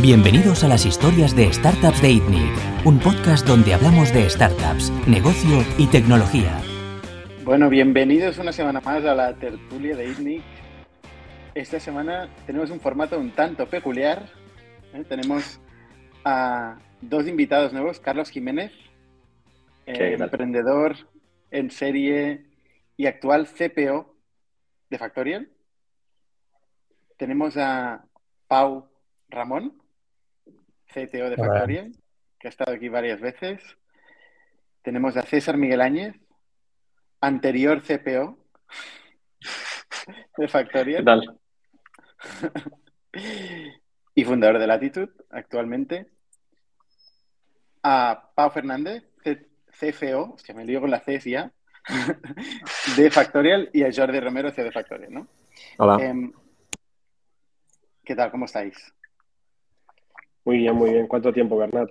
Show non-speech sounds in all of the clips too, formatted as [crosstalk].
Bienvenidos a las historias de Startups de ITNIC, un podcast donde hablamos de startups, negocio y tecnología. Bueno, bienvenidos una semana más a la tertulia de ITNIC. Esta semana tenemos un formato un tanto peculiar. ¿eh? Tenemos a dos invitados nuevos, Carlos Jiménez, eh, emprendedor en serie y actual CPO de Factorial. Tenemos a Pau Ramón, CTO de Factorial, que ha estado aquí varias veces. Tenemos a César Miguel Áñez, anterior CPO de Factorial. y fundador de Latitude actualmente. A Pau Fernández, CFO, que me lío con la C ya, de Factorial y a Jordi Romero, CEO de Factorial, ¿no? Hola. Em, ¿Qué tal? ¿Cómo estáis? Muy bien, muy bien. ¿Cuánto tiempo, Bernat?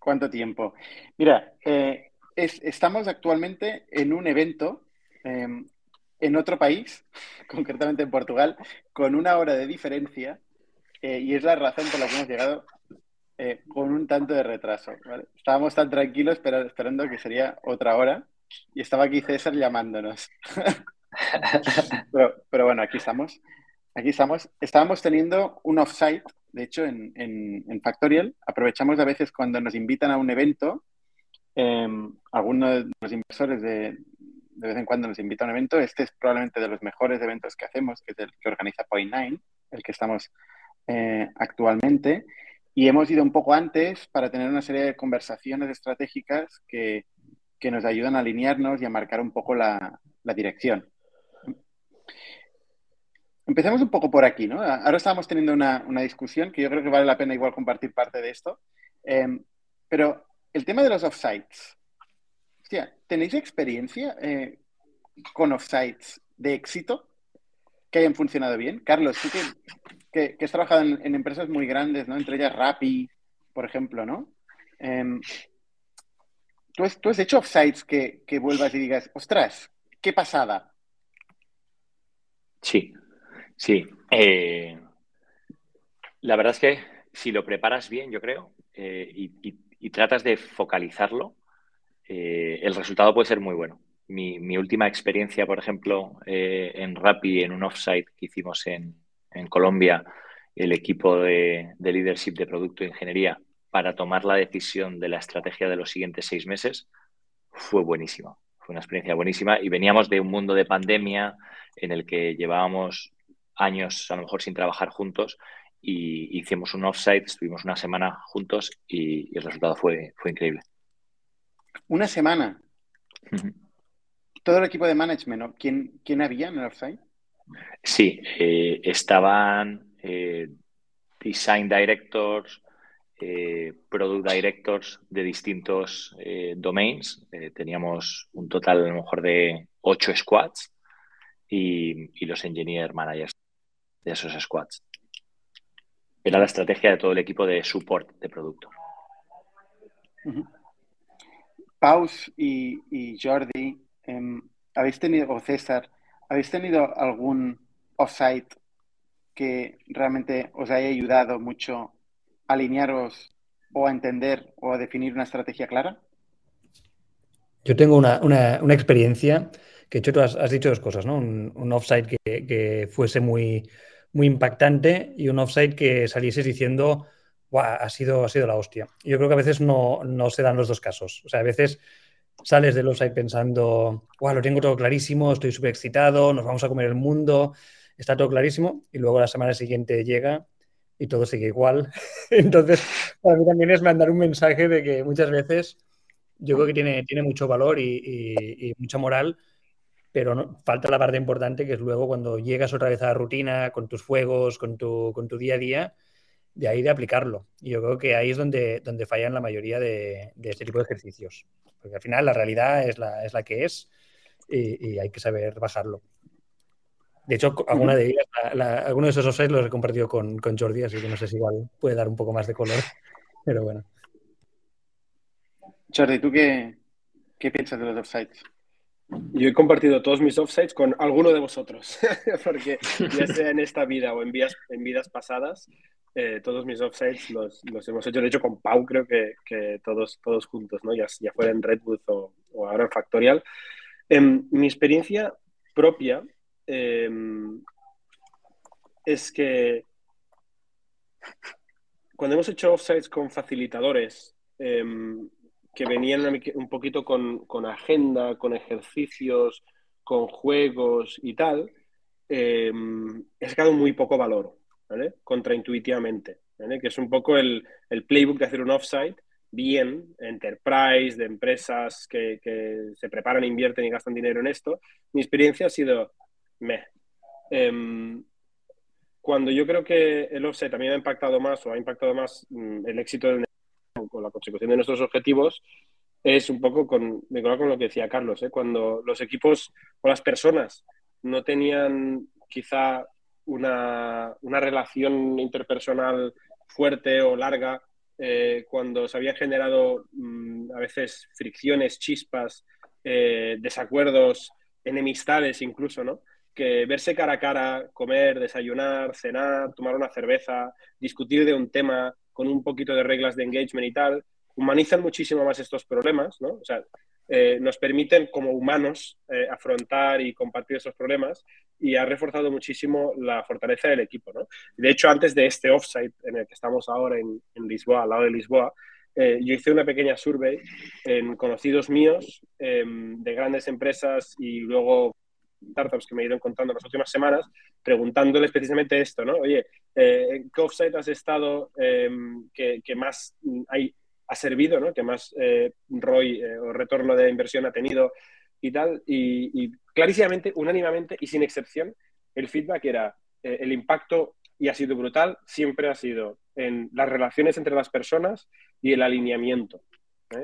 ¿Cuánto tiempo? Mira, eh, estamos actualmente en un evento em, en otro país, [laughs] concretamente en Portugal, con una hora de diferencia eh, y es la razón por la que hemos llegado eh, con un tanto de retraso. Estábamos tan tranquilos esperando que sería otra hora y estaba aquí César llamándonos. [laughs] pero, bueno, aquí estamos. Aquí estamos. Estábamos teniendo un offsite, de hecho, en, Factorial. Aprovechamos a veces cuando nos invitan a un evento. Em, algunos de los inversores de, de vez en cuando nos invitan a un evento. Este es probablemente de los mejores eventos que hacemos, que es el que organiza Point Nine, el que estamos eh, actualmente. Y hemos ido un poco antes para tener una serie de conversaciones estratégicas que, que nos ayudan a alinearnos y a marcar un poco la, la dirección. Empecemos un poco por aquí, ¿no? Ahora estamos teniendo una, una, discusión que yo creo que vale la pena igual compartir parte de esto. Em, pero el tema de los offsites. Hostia, ¿tenéis experiencia eh, con offsites de éxito que hayan funcionado bien? Carlos, tú que, has trabajado en, empresas muy grandes, ¿no? Entre ellas Rappi, por ejemplo, ¿no? Em, ¿tú, has, ¿tú, has, hecho offsites que, que vuelvas y digas, ostras, qué pasada? Sí, Sí, eh, la verdad es que si lo preparas bien, yo creo, eh, y, tratas de focalizarlo, eh, el resultado puede ser muy bueno. Mi, última experiencia, por ejemplo, en Rappi, en un offsite que hicimos en, Colombia, el equipo de, de, leadership de producto e ingeniería, para tomar la decisión de la estrategia de los siguientes seis meses, fue buenísimo. Fue una experiencia buenísima y veníamos de un mundo de pandemia en el que llevábamos años a lo mejor sin trabajar juntos y hicimos un offsite, estuvimos una semana juntos y, el resultado fue, fue increíble. Una semana. Todo el equipo de management, ¿Quién, ¿quién, había en el offsite? Sí, eh, estaban eh, design directors, eh, product directors de distintos domains. teníamos un total a lo mejor de ocho squads y, y los engineer managers de esos squads. Era la estrategia de todo el equipo de support de producto. Paus y, Jordi, em, ¿habéis tenido, o César, ¿habéis tenido algún offsite que realmente os haya ayudado mucho a alinearos o a entender o a definir una estrategia clara? Yo tengo una, experiencia que, hecho, tú has, dicho dos cosas, ¿no? Un, offsite que, fuese muy, muy impactante y un offside que salieses diciendo, ha sido, ha sido la hostia. Yo creo que a veces no, se dan los dos casos. O sea, a veces sales del offside pensando, lo tengo todo clarísimo, estoy súper excitado, nos vamos a comer el mundo, está todo clarísimo, y luego la semana siguiente llega y todo sigue igual. [laughs] Entonces, para mí también es mandar un mensaje de que muchas veces yo creo que tiene, tiene mucho valor y, y mucha moral pero no, falta la parte importante que es luego cuando llegas otra vez a la rutina, con tus fuegos, con tu, con tu día a día, de ahí de aplicarlo. Y yo creo que ahí es donde, donde fallan la mayoría de, este tipo de ejercicios. Porque al final la realidad es la, es la que es y, hay que saber bajarlo. De hecho, alguna de ellas, alguno de esos offsites los he compartido con, con Jordi, así que no sé si igual puede dar un poco más de color, [laughs] pero bueno. Jordi, ¿tú qué, qué piensas de los offsites? Yo he compartido todos mis offsites con alguno de vosotros, [laughs] porque ya [laughs] sea en esta vida o en vidas, en vidas pasadas, eh, todos mis offsites los, los, hemos hecho, de hecho con Pau creo que, que todos, todos juntos, ¿no? ya, ya fuera en Redwood o, o ahora en Factorial. Em, mi experiencia propia em, es que cuando hemos hecho offsites con facilitadores em, que venían un poquito con, con, agenda, con ejercicios, con juegos y tal, he sacado muy poco valor. Contraintuitivamente, Que es un poco el, playbook de hacer un offsite bien, enterprise, de empresas que, se preparan, invierten y gastan dinero en esto. Mi experiencia ha sido meh. Em, cuando yo creo que el offsite también ha impactado más o ha impactado más mm, el éxito del con la consecución de nuestros objetivos, es un poco con, con lo que decía Carlos, ¿eh? cuando los equipos o las personas no tenían quizá una, relación interpersonal fuerte o larga, eh, cuando se habían generado mm, a veces fricciones, chispas, eh, desacuerdos, enemistades incluso, ¿no? Que verse cara a cara, comer, desayunar, cenar, tomar una cerveza, discutir de un tema con un poquito de reglas de engagement y tal, humanizan muchísimo más estos problemas, ¿no? O sea, eh, nos permiten como humanos eh, afrontar y compartir esos problemas y ha reforzado muchísimo la fortaleza del equipo. ¿no? De hecho, antes de este offsite en el que estamos ahora en, Lisboa, al lado de Lisboa, eh, yo hice una pequeña survey en conocidos míos em, de grandes empresas y luego startups que me he ido encontrando en las últimas semanas, preguntándoles precisamente esto, ¿no? Oye, ¿en qué offsite has estado em, que, que, más hay ha servido, ¿no? que más eh, ROI eh, o retorno de inversión ha tenido y tal. Y, clarísimamente, unánimamente y sin excepción, el feedback era eh, el impacto, y ha sido brutal, siempre ha sido en las relaciones entre las personas y el alineamiento.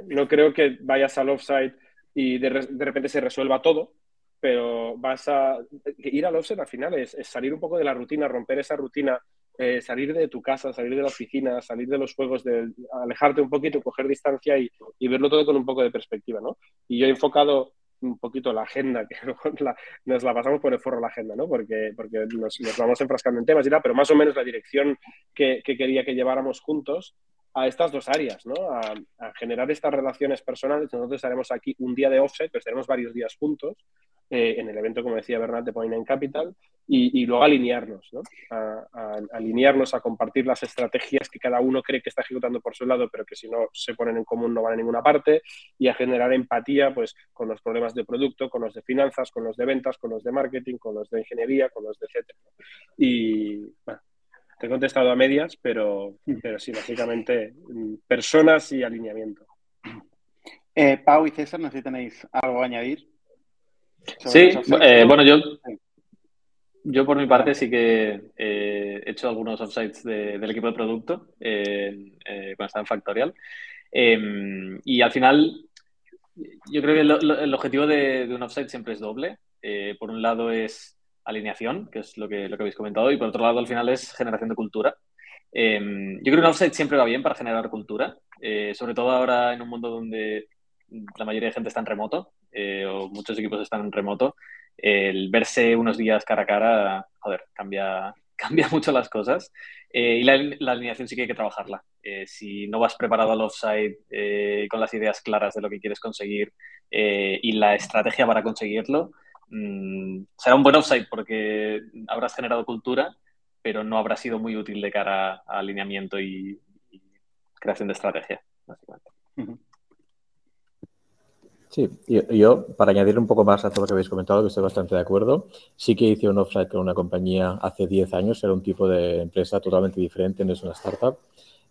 No creo que vayas al offsite y de, repente se resuelva todo, pero vas a ir al offsite al final es, es, salir un poco de la rutina, romper esa rutina eh, salir de tu casa, salir de la oficina, salir de los juegos, de, alejarte un poquito, coger distancia y, verlo todo con un poco de perspectiva, ¿no? Y yo he enfocado un poquito la agenda, [laughs] que nos la pasamos por el forro la agenda, ¿no? Porque, porque nos, vamos enfrascando en temas y tal, pero más o menos la dirección que, que quería que lleváramos juntos a estas dos áreas, ¿no? A, generar estas relaciones personales. Nosotros estaremos aquí un día de offset, pero estaremos varios días juntos eh, en el evento, como decía Bernat, de Point in Capital y, luego alinearnos, ¿no? A, alinearnos, a compartir las estrategias que cada uno cree que está ejecutando por su lado, pero que si no se ponen en común no van a ninguna parte y a generar empatía pues, con los problemas de producto, con los de finanzas, con los de ventas, con los de marketing, con los de ingeniería, con los de etcétera. Y contestado a medias, pero, pero sí, básicamente mm, personas y alineamiento. Eh, Pau y César, no sé si tenéis algo a añadir. Sí, eh, bueno, yo, yo por mi parte sí que eh, he hecho algunos offsites del equipo de producto eh, cuando estaba en Factorial. Em, y al final, yo creo que el objetivo de, de, un offsite siempre es doble. por un lado es alineación, que es lo que, lo que habéis comentado, y por otro lado al final es generación de cultura. Em, yo creo que un offsite siempre va bien para generar cultura, eh, sobre todo ahora en un mundo donde la mayoría de gente está en remoto eh, o muchos equipos están en remoto, el verse unos días cara a cara, joder, cambia, [laughs] cambia mucho las cosas. Eh, y la, alineación sí que hay que trabajarla. si no vas preparado al offsite con las ideas claras de lo que quieres conseguir y la estrategia para conseguirlo, Mm, será un buen offside porque habrás generado cultura, pero no habrá sido muy útil de cara a alineamiento y, creación de estrategia, básicamente. Sí, yo, para añadir un poco más a todo lo que habéis comentado, que estoy bastante de acuerdo, sí que hice un offside con una compañía hace 10 años, era un tipo de empresa totalmente diferente, no es una startup.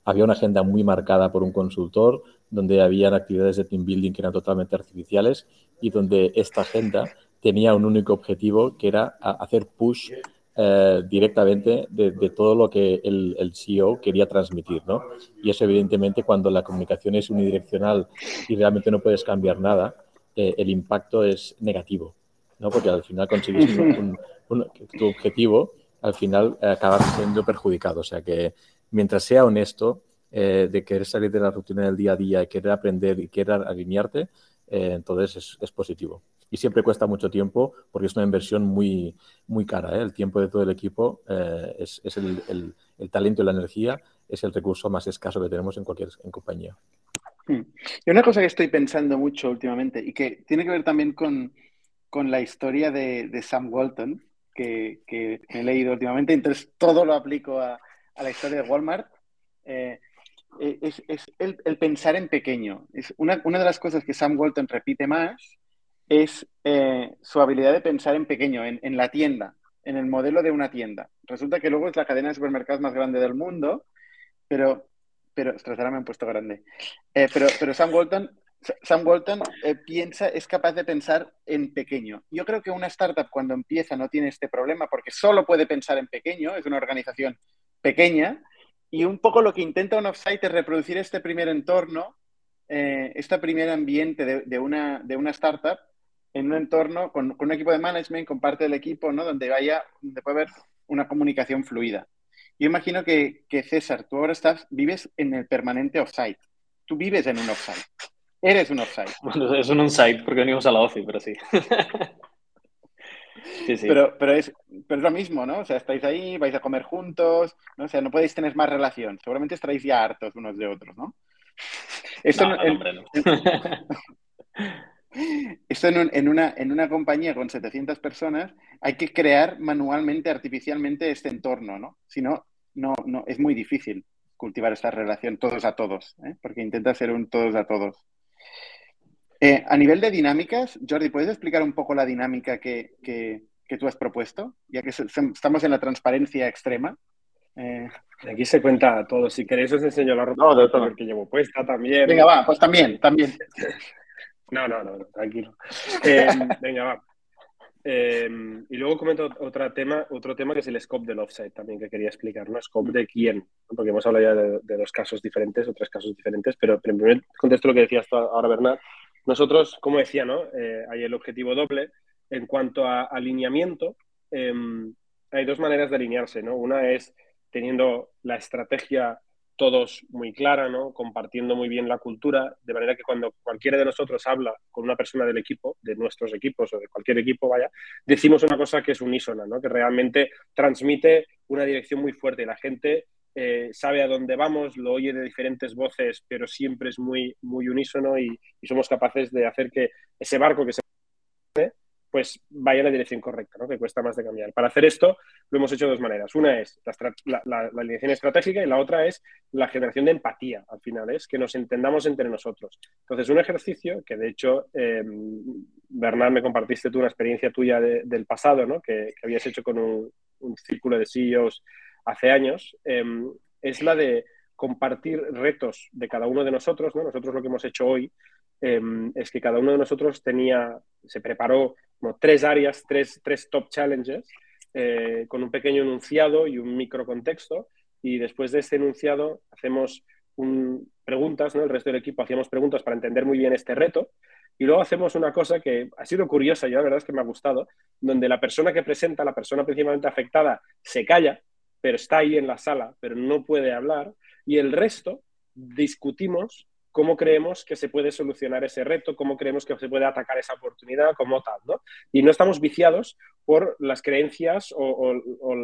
Había una agenda muy marcada por un consultor, donde habían actividades de team building que eran totalmente artificiales y donde esta agenda tenía un único objetivo que era hacer push eh, directamente de, todo lo que el, el, CEO quería transmitir, ¿no? Y eso evidentemente cuando la comunicación es unidireccional y realmente no puedes cambiar nada, eh, el impacto es negativo, ¿no? Porque al final consigues un, tu objetivo, al final acabas siendo perjudicado. O sea que mientras sea honesto eh, de querer salir de la rutina del día a día, querer aprender y querer alinearte, entonces es positivo. Y siempre cuesta mucho tiempo porque es una inversión muy, muy cara. ¿eh? El tiempo de todo el equipo eh, es, el, talento y la energía, es el recurso más escaso que tenemos en cualquier compañía. Hmm. Y una cosa que estoy pensando mucho últimamente y que tiene que ver también con, la historia de, Sam Walton, que, he leído últimamente, entonces todo lo aplico a, la historia de Walmart. Eh, es, el, pensar en pequeño. Es una, de las cosas que Sam Walton repite más es eh, su habilidad de pensar en pequeño, en, la tienda, en el modelo de una tienda. Resulta que luego es la cadena de supermercados más grande del mundo, pero, pero, ahora me han puesto grande, eh, pero, pero Sam Walton, Sam Walton eh, piensa, es capaz de pensar en pequeño. Yo creo que una startup cuando empieza no tiene este problema porque solo puede pensar en pequeño, es una organización pequeña, y un poco lo que intenta un offsite es reproducir este primer entorno, este primer ambiente de, una, de una startup en un entorno con, un equipo de management, con parte del equipo, ¿no? Donde vaya, donde puede haber una comunicación fluida. Yo imagino que, César, tú ahora estás, vives en el permanente offsite. Tú vives en un offsite. Eres un offsite. Bueno, es un onsite porque venimos a la OFI, pero sí. [laughs] sí, sí. Pero, pero, es, pero es lo mismo, ¿no? O sea, estáis ahí, vais a comer juntos, ¿no? O sea, no podéis tener más relación. Seguramente estaréis ya hartos unos de otros, ¿no? Esto no, hombre, no. [laughs] Esto en, una, en una compañía con 700 personas hay que crear manualmente, artificialmente este entorno, ¿no? Si no, no, no es muy difícil cultivar esta relación todos a todos, ¿eh? porque intenta ser un todos a todos. Eh, a nivel de dinámicas, Jordi, ¿puedes explicar un poco la dinámica que, tú has propuesto? Ya que estamos en la transparencia extrema. Eh, aquí se cuenta todo. Si queréis os enseño la ropa no, que llevo puesta también. Venga, va, pues también, también. No, no, no, tranquilo. Eh, [laughs] venga, va. Eh, y luego comento otro tema, otro tema que es el scope del offside también que quería explicar, ¿no? Scope de quién, porque hemos hablado ya de, dos casos diferentes o tres casos diferentes, pero en primer contesto lo que decías ahora, Bernard. Nosotros, como decía, ¿no? Eh, hay el objetivo doble. En cuanto a alineamiento, em, hay dos maneras de alinearse, ¿no? Una es teniendo la estrategia todos muy clara, ¿no? compartiendo muy bien la cultura, de manera que cuando cualquiera de nosotros habla con una persona del equipo, de nuestros equipos o de cualquier equipo, vaya, decimos una cosa que es unísona, ¿no? que realmente transmite una dirección muy fuerte. La gente eh, sabe a dónde vamos, lo oye de diferentes voces, pero siempre es muy, muy unísono y, y somos capaces de hacer que ese barco que se pues vaya en la dirección correcta, ¿no? que cuesta más de cambiar. Para hacer esto lo hemos hecho de dos maneras. Una es la, la, dirección estratégica y la otra es la generación de empatía, al final, es que nos entendamos entre nosotros. Entonces, un ejercicio que de hecho, eh, Bernard, me compartiste tú una experiencia tuya del pasado, ¿no? que, habías hecho con un, círculo de CEOs hace años, em, es la de compartir retos de cada uno de nosotros. ¿no? Nosotros lo que hemos hecho hoy em, es que cada uno de nosotros tenía, se preparó tres áreas, tres, tres top challenges, eh, con un pequeño enunciado y un micro contexto. Y después de este enunciado hacemos preguntas, ¿no? el resto del equipo hacíamos preguntas para entender muy bien este reto. Y luego hacemos una cosa que ha sido curiosa y la verdad es que me ha gustado, donde la persona que presenta, la persona principalmente afectada, se calla, pero está ahí en la sala, pero no puede hablar, y el resto discutimos cómo creemos que se puede solucionar ese reto, cómo creemos que se puede atacar esa oportunidad, como tal, ¿no? Y no estamos viciados por las creencias o,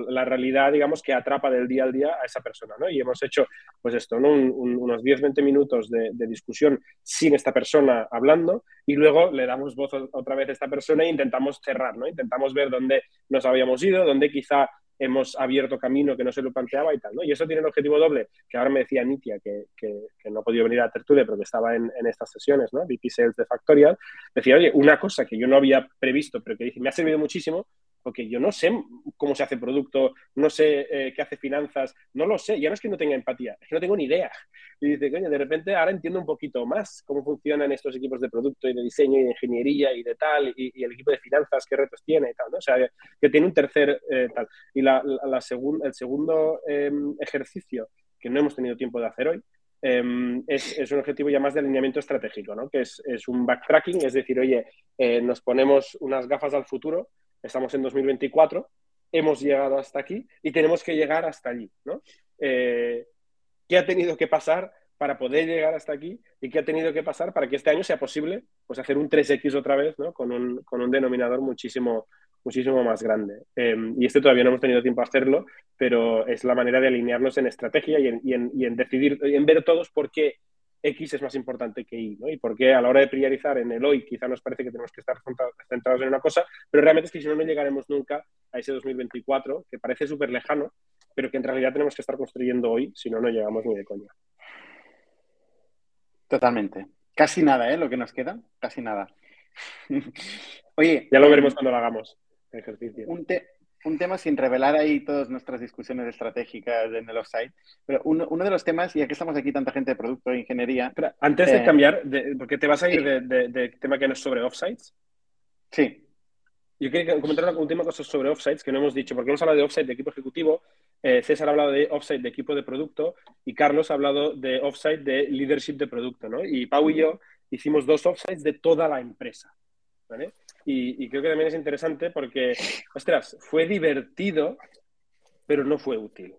la realidad, digamos, que atrapa del día al día a esa persona, ¿no? Y hemos hecho, pues esto, ¿no? unos 10-20 minutos de, de, discusión sin esta persona hablando y luego le damos voz otra vez a esta persona e intentamos cerrar, ¿no? Intentamos ver dónde nos habíamos ido, dónde quizá hemos abierto camino que no se lo planteaba y tal, ¿no? Y eso tiene un objetivo doble, que ahora me decía Nitia, que, que, no ha podido venir a Tertulia, pero que estaba en, en, estas sesiones, ¿no? VP Sales de Factorial, decía, oye, una cosa que yo no había previsto, pero que me ha servido muchísimo, porque yo no sé cómo se hace producto, no sé eh, qué hace finanzas, no lo sé, ya no es que no tenga empatía, es que no tengo ni idea. Y dice, coño, de repente ahora entiendo un poquito más cómo funcionan estos equipos de producto y de diseño y de ingeniería y de tal, y, el equipo de finanzas, qué retos tiene y tal, ¿no? O sea, que tiene un tercer eh, tal. Y la, la, el segundo em, ejercicio que no hemos tenido tiempo de hacer hoy, em, es, un objetivo ya más de alineamiento estratégico, ¿no? que es, es un backtracking, es decir, oye, eh, nos ponemos unas gafas al futuro estamos en 2024, hemos llegado hasta aquí y tenemos que llegar hasta allí, ¿no? Eh, ¿Qué ha tenido que pasar para poder llegar hasta aquí y qué ha tenido que pasar para que este año sea posible pues hacer un 3X otra vez, ¿no? Con un, con un denominador muchísimo, muchísimo más grande. Em, y este todavía no hemos tenido tiempo a hacerlo, pero es la manera de alinearnos en estrategia y en, y en, y en decidir, en ver todos por qué X es más importante que Y, ¿no? Y por qué a la hora de priorizar en el hoy quizá nos parece que tenemos que estar centrados en una cosa, pero realmente es que si no, no llegaremos nunca a ese 2024, que parece súper lejano, pero que en realidad tenemos que estar construyendo hoy, si no, no llegamos ni de coña. Totalmente. Casi nada, ¿eh? Lo que nos queda, casi nada. [laughs] Oye. Ya lo veremos cuando lo hagamos, ejercicio. Un, un, tema sin revelar ahí todas nuestras discusiones estratégicas en el offsite, pero uno, de los temas, ya que estamos aquí tanta gente de producto e ingeniería. antes de eh, cambiar, porque te vas a ir de, tema que no es sobre offsites. Sí. Yo quería comentar una última cosa sobre offsites que no hemos dicho, porque hemos hablado de offsite de equipo ejecutivo, eh, César ha hablado de offsite de equipo de producto y Carlos ha hablado de offsite de leadership de producto, ¿no? Y Pau y yo hicimos dos offsites de toda la empresa, ¿vale? Y, creo que también es interesante porque, ostras, fue divertido, pero no fue útil.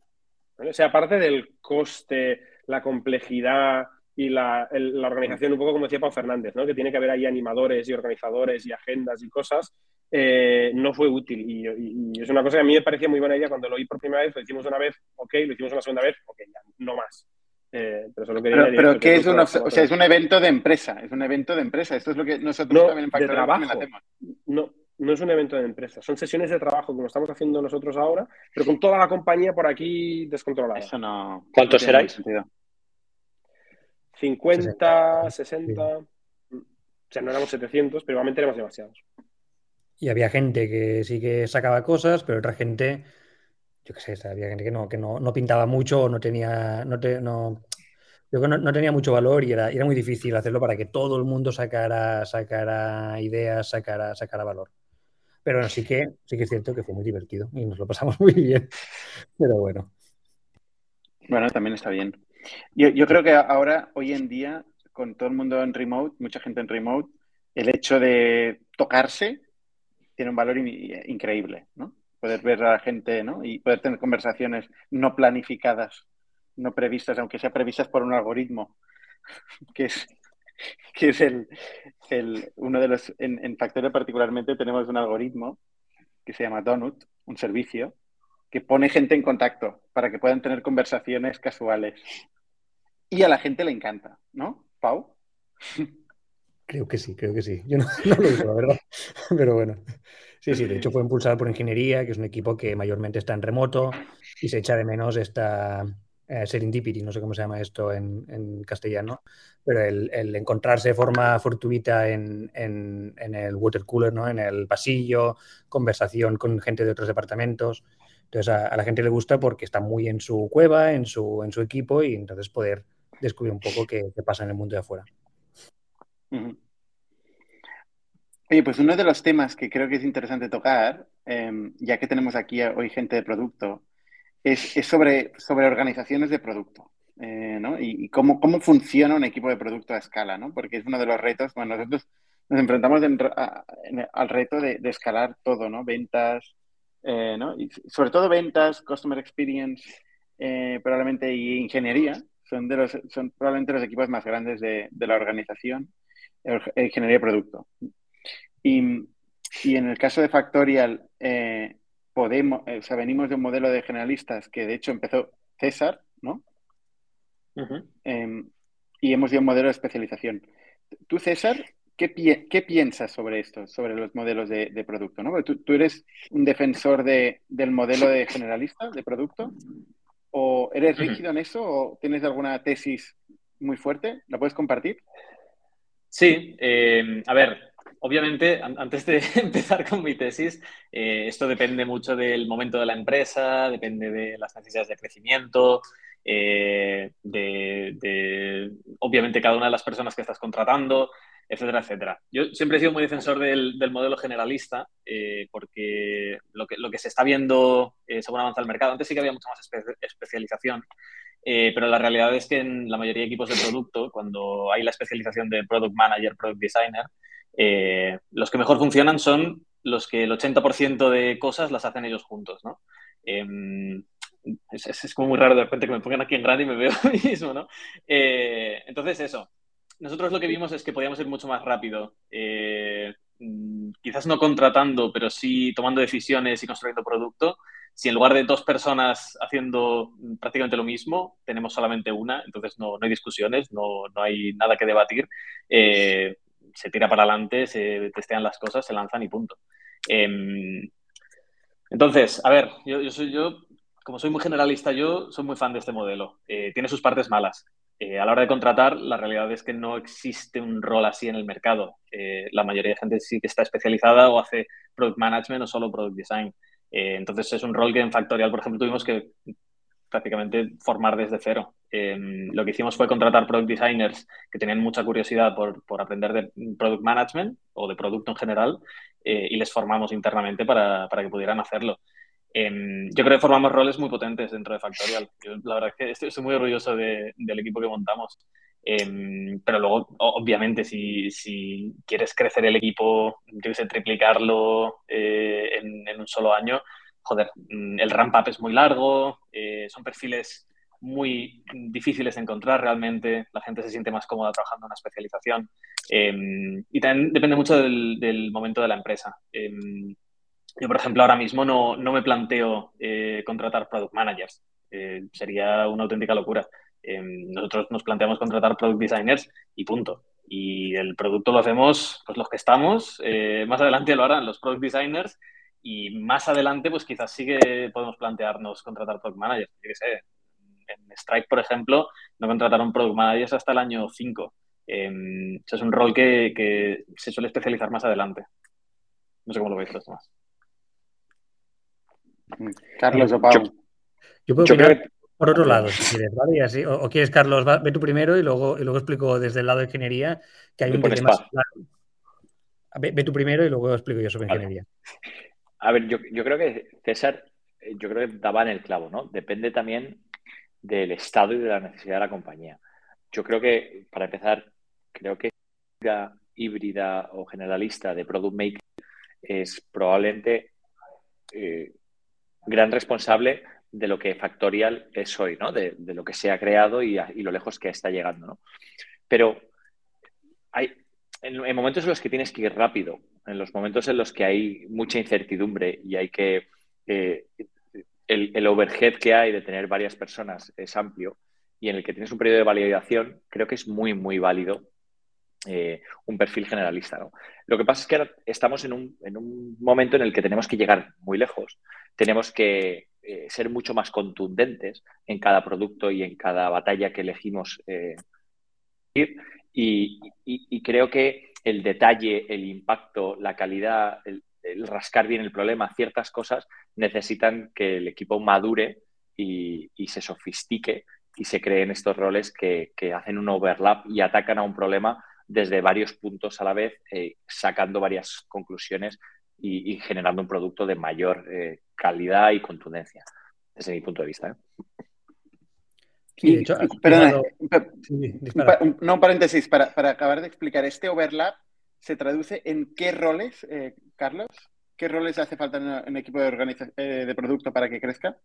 O sea, aparte del coste, la complejidad y la, la, organización, un poco como decía Pau Fernández, ¿no? que tiene que haber ahí animadores y organizadores y agendas y cosas, eh, no fue útil. Y, es una cosa que a mí me parecía muy buena idea cuando lo oí por primera vez, lo hicimos una vez, ok, lo hicimos una segunda vez, ok, ya, no más. Eh, pero solo quería pero, ¿qué es, o sea, es un evento de empresa, es un evento de empresa. Esto es lo que nosotros también en Factor trabajo. hacemos. No, no es un evento de empresa, son sesiones de trabajo como estamos haciendo nosotros ahora, pero con toda la compañía por aquí descontrolada. Eso no. ¿Cuántos seráis? 50, 60. O sea, no éramos 700, pero igualmente éramos demasiados. Y había gente que sí que sacaba cosas, pero otra gente, yo qué sé, había gente que no, pintaba mucho no tenía, no, no, tenía mucho valor y era, muy difícil hacerlo para que todo el mundo sacara, sacara ideas, sacara, sacara valor. Pero bueno, sí que, sí que es cierto que fue muy divertido y nos lo pasamos [laughs] muy bien. Pero bueno. Bueno, también está bien. Yo creo que ahora, hoy en día, con todo el mundo en remote, mucha gente en remote, el hecho de tocarse tiene un valor increíble, ¿no? Poder ver a la gente, ¿no? Y poder tener conversaciones no planificadas, no previstas, aunque sean previstas por un algoritmo, [laughs] que es, que es el, uno de los, en, en Factorio particularmente tenemos un algoritmo que se llama Donut, un servicio, que pone gente en contacto para que puedan tener conversaciones casuales. Y a la gente le encanta, ¿no? Pau. Creo que sí, creo que sí. Yo no, [laughs] lo uso, la verdad. [laughs] Pero bueno. Sí, sí, de hecho fue impulsado por Ingeniería, que es un equipo que mayormente está en remoto y se echa de menos esta eh, serendipity, no sé cómo se llama esto en, castellano, pero el, encontrarse de forma fortuita en, el water cooler, ¿no? en el pasillo, conversación con gente de otros departamentos. Entonces a, la gente le gusta porque está muy en su cueva, en su, equipo y entonces poder descubrir un poco qué pasa en el mundo de afuera. Oye, pues uno de los temas que creo que es interesante tocar, em, ya que tenemos aquí hoy gente de producto, es, sobre, sobre organizaciones de producto. Eh, ¿no? Y, cómo, cómo, funciona un equipo de producto a escala, ¿no? Porque es uno de los retos, bueno, nosotros nos enfrentamos al reto de, escalar todo, ¿no? Ventas, eh, ¿no? Y sobre todo ventas, customer experience, eh, probablemente y ingeniería, son, de los, son probablemente los equipos más grandes de, de la organización ingeniería de producto. Y, en el caso de Factorial, eh, podemos, eh, o sea, venimos de un modelo de generalistas que de hecho empezó César, ¿no? Em, y hemos ido un modelo de especialización. Tú, César, ¿qué, piensas sobre esto, sobre los modelos de, producto? ¿no? ¿Tú, eres un defensor de, del modelo de generalista de producto? ¿O eres rígido en eso? ¿O tienes alguna tesis muy fuerte? ¿La puedes compartir? Sí, eh, a ver, obviamente, antes de [laughs] empezar con mi tesis, eh, esto depende mucho del momento de la empresa, depende de las necesidades de crecimiento, eh, de, obviamente, cada una de las personas que estás contratando, etcétera, etcétera. Yo siempre he sido muy defensor del, modelo generalista porque lo que, lo que se está viendo según avanza el mercado, antes sí que había mucha más especialización, eh, pero la realidad es que en la mayoría de equipos de producto, cuando hay la especialización de Product Manager, Product Designer, eh, los que mejor funcionan son los que el 80% de cosas las hacen ellos juntos, ¿no? Em, es, como muy raro de repente que me pongan aquí en grande y me [laughs] veo a mí mismo, ¿no? Eh, entonces, eso. Nosotros lo que vimos es que podíamos ir mucho más rápido. Eh, mm, quizás no contratando, pero sí tomando decisiones y construyendo producto. Si en lugar de dos personas haciendo prácticamente lo mismo, tenemos solamente una, entonces no, hay discusiones, no, hay nada que debatir. Se tira para adelante, se testean las cosas, se lanzan y punto. Em, entonces, a ver, yo, soy yo, como soy muy generalista, yo soy muy fan de este modelo. Eh, tiene sus partes malas. Eh, a la hora de contratar, la realidad es que no existe un rol así en el mercado. Eh, la mayoría de gente sí que está especializada o hace product management o solo product design. entonces es un rol que en Factorial, por ejemplo, tuvimos que prácticamente formar desde cero. Em, lo que hicimos fue contratar product designers que tenían mucha curiosidad por, por aprender de product management o de producto en general y les formamos internamente para, para que pudieran hacerlo. Em, yo creo que formamos roles muy potentes dentro de Factorial. la verdad es que estoy, muy orgulloso del equipo que montamos. Em, pero luego, obviamente, si, si, quieres crecer el equipo, yo triplicarlo eh, en, en, un solo año, joder, mm, el ramp up es muy largo, eh, son perfiles muy difíciles de encontrar realmente, la gente se siente más cómoda trabajando en una especialización em, y también depende mucho del, momento de la empresa. Yo, por ejemplo, ahora mismo no, no me planteo eh, contratar product managers. Eh, sería una auténtica locura. Eh, nosotros nos planteamos contratar product designers y punto. Y el producto lo hacemos pues los que estamos. más adelante lo harán los product designers y más adelante pues quizás sí que podemos plantearnos contratar product managers. Yo sé, en Strike, por ejemplo, no contrataron product managers hasta el año 5. es un rol que, que, se suele especializar más adelante. No sé cómo lo veis los demás. Carlos o Pau. Yo, puedo por otro lado, si quieres, ¿vale? así, o, quieres, Carlos, ve tú primero y luego, y luego explico desde el lado de ingeniería que hay un tema Ve, tú primero y luego explico yo sobre ingeniería. A ver, yo, yo, creo que César, eh, yo creo que daba en el clavo, ¿no? Depende también del estado y de la necesidad de la compañía. Yo creo que, para empezar, creo que la híbrida o generalista de Product Maker es probablemente eh, gran responsable de lo que Factorial es hoy, ¿no? De, lo que se ha creado y, lo lejos que está llegando, ¿no? Pero hay, en, momentos en los que tienes que ir rápido, en los momentos en los que hay mucha incertidumbre y hay que... Eh, el, overhead que hay de tener varias personas es amplio y en el que tienes un periodo de validación, creo que es muy, muy válido eh, un perfil generalista. ¿no? Lo que pasa es que ahora estamos en un, momento en el que tenemos que llegar muy lejos, tenemos que eh, ser mucho más contundentes en cada producto y en cada batalla que elegimos eh, ir. Y, creo que el detalle, el impacto, la calidad, el, rascar bien el problema, ciertas cosas necesitan que el equipo madure y, se sofistique y se creen estos roles que, que, hacen un overlap y atacan a un problema desde varios puntos a la vez, eh, sacando varias conclusiones y, generando un producto de mayor eh, calidad y contundencia, desde mi punto de vista. ¿eh? no, un paréntesis, para, acabar de explicar, este overlap se traduce en qué roles, Carlos? ¿Qué roles hace falta en un equipo de, de producto para que crezca?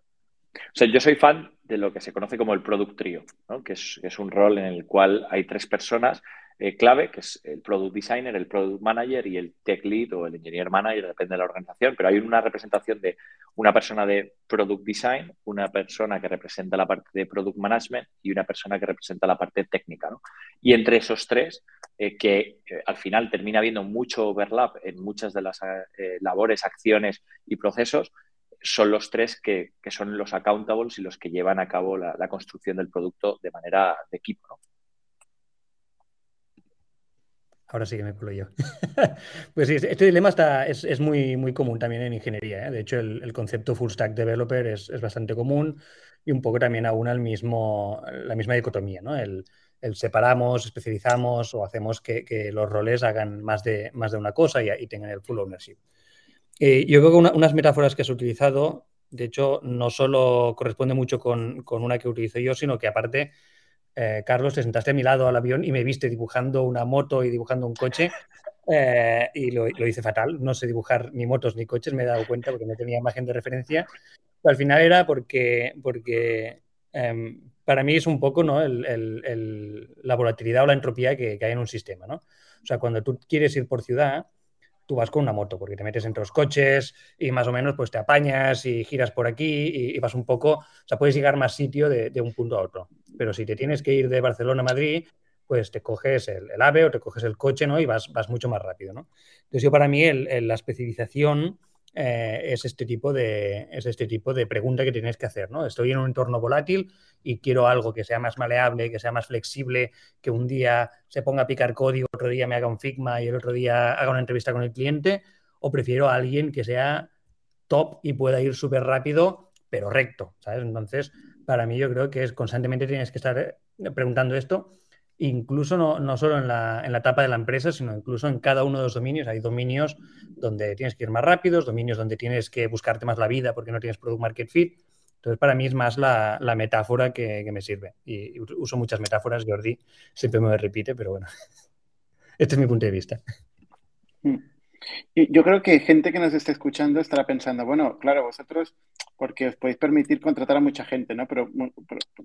O sea, yo soy fan de lo que se conoce como el Product Trio, que, es, un rol en el cual hay tres personas eh, clave, que es el Product Designer, el Product Manager y el Tech Lead o el Engineer Manager, depende de la organización, pero hay una representación de una persona de Product Design, una persona que representa la parte de Product Management y una persona que representa la parte técnica. Y entre esos tres, eh, que eh, al final termina habiendo mucho overlap en muchas de las labores, acciones y procesos, son los tres que, son los accountables y los que llevan a cabo la, la construcción del producto de manera de equipo. ¿no? Ahora sí que me cuelo yo. [laughs] pues sí, este dilema está, es, muy, muy común también en ingeniería. ¿eh? De hecho, el, concepto full stack developer es, bastante común y un poco también aún el mismo, la misma dicotomía. ¿no? El, separamos, especializamos o hacemos que, los roles hagan más de, más de una cosa y, tengan el full ownership. Eh, yo creo que unas metáforas que has utilizado, de hecho, no solo corresponde mucho con, con una que utilizo yo, sino que aparte eh, Carlos, te sentaste a mi lado al avión y me viste dibujando una moto y dibujando un coche eh, y lo, hice fatal. No sé dibujar ni motos ni coches, me he dado cuenta porque no tenía imagen de referencia. Al final era porque, porque em, para mí es un poco ¿no? la volatilidad o la entropía que, que, hay en un sistema. ¿no? O sea, cuando tú quieres ir por ciudad, tú vas con una moto, porque te metes entre los coches y más o menos pues te apañas y giras por aquí y, vas un poco, o sea, puedes llegar más sitio de, un punto a otro. Pero si te tienes que ir de Barcelona a Madrid, pues te coges el, AVE o te coges el coche, ¿no? Y vas, vas mucho más rápido, ¿no? Entonces yo para mí la especialización eh, es, este tipo de, es este tipo de pregunta que tienes que hacer, ¿no? Estoy en un entorno volátil y quiero algo que sea más maleable, que sea más flexible, que un día se ponga a picar código, otro día me haga un Figma y el otro día haga una entrevista con el cliente, o prefiero a alguien que sea top y pueda ir súper rápido, pero recto, ¿sabes? Entonces, para mí yo creo que es constantemente tienes que estar preguntando esto incluso no, no solo en la, en la, etapa de la empresa, sino incluso en cada uno de los dominios. Hay dominios donde tienes que ir más rápidos, dominios donde tienes que buscarte más la vida porque no tienes product market fit. Entonces, para mí es más la, la metáfora que, que, me sirve. Y, uso muchas metáforas, Jordi siempre me repite, pero bueno, [laughs] este es mi punto de vista. Mm. Yo creo que gente que nos esté escuchando estará pensando, bueno, claro, vosotros, porque os podéis permitir contratar a mucha gente, ¿no? Pero,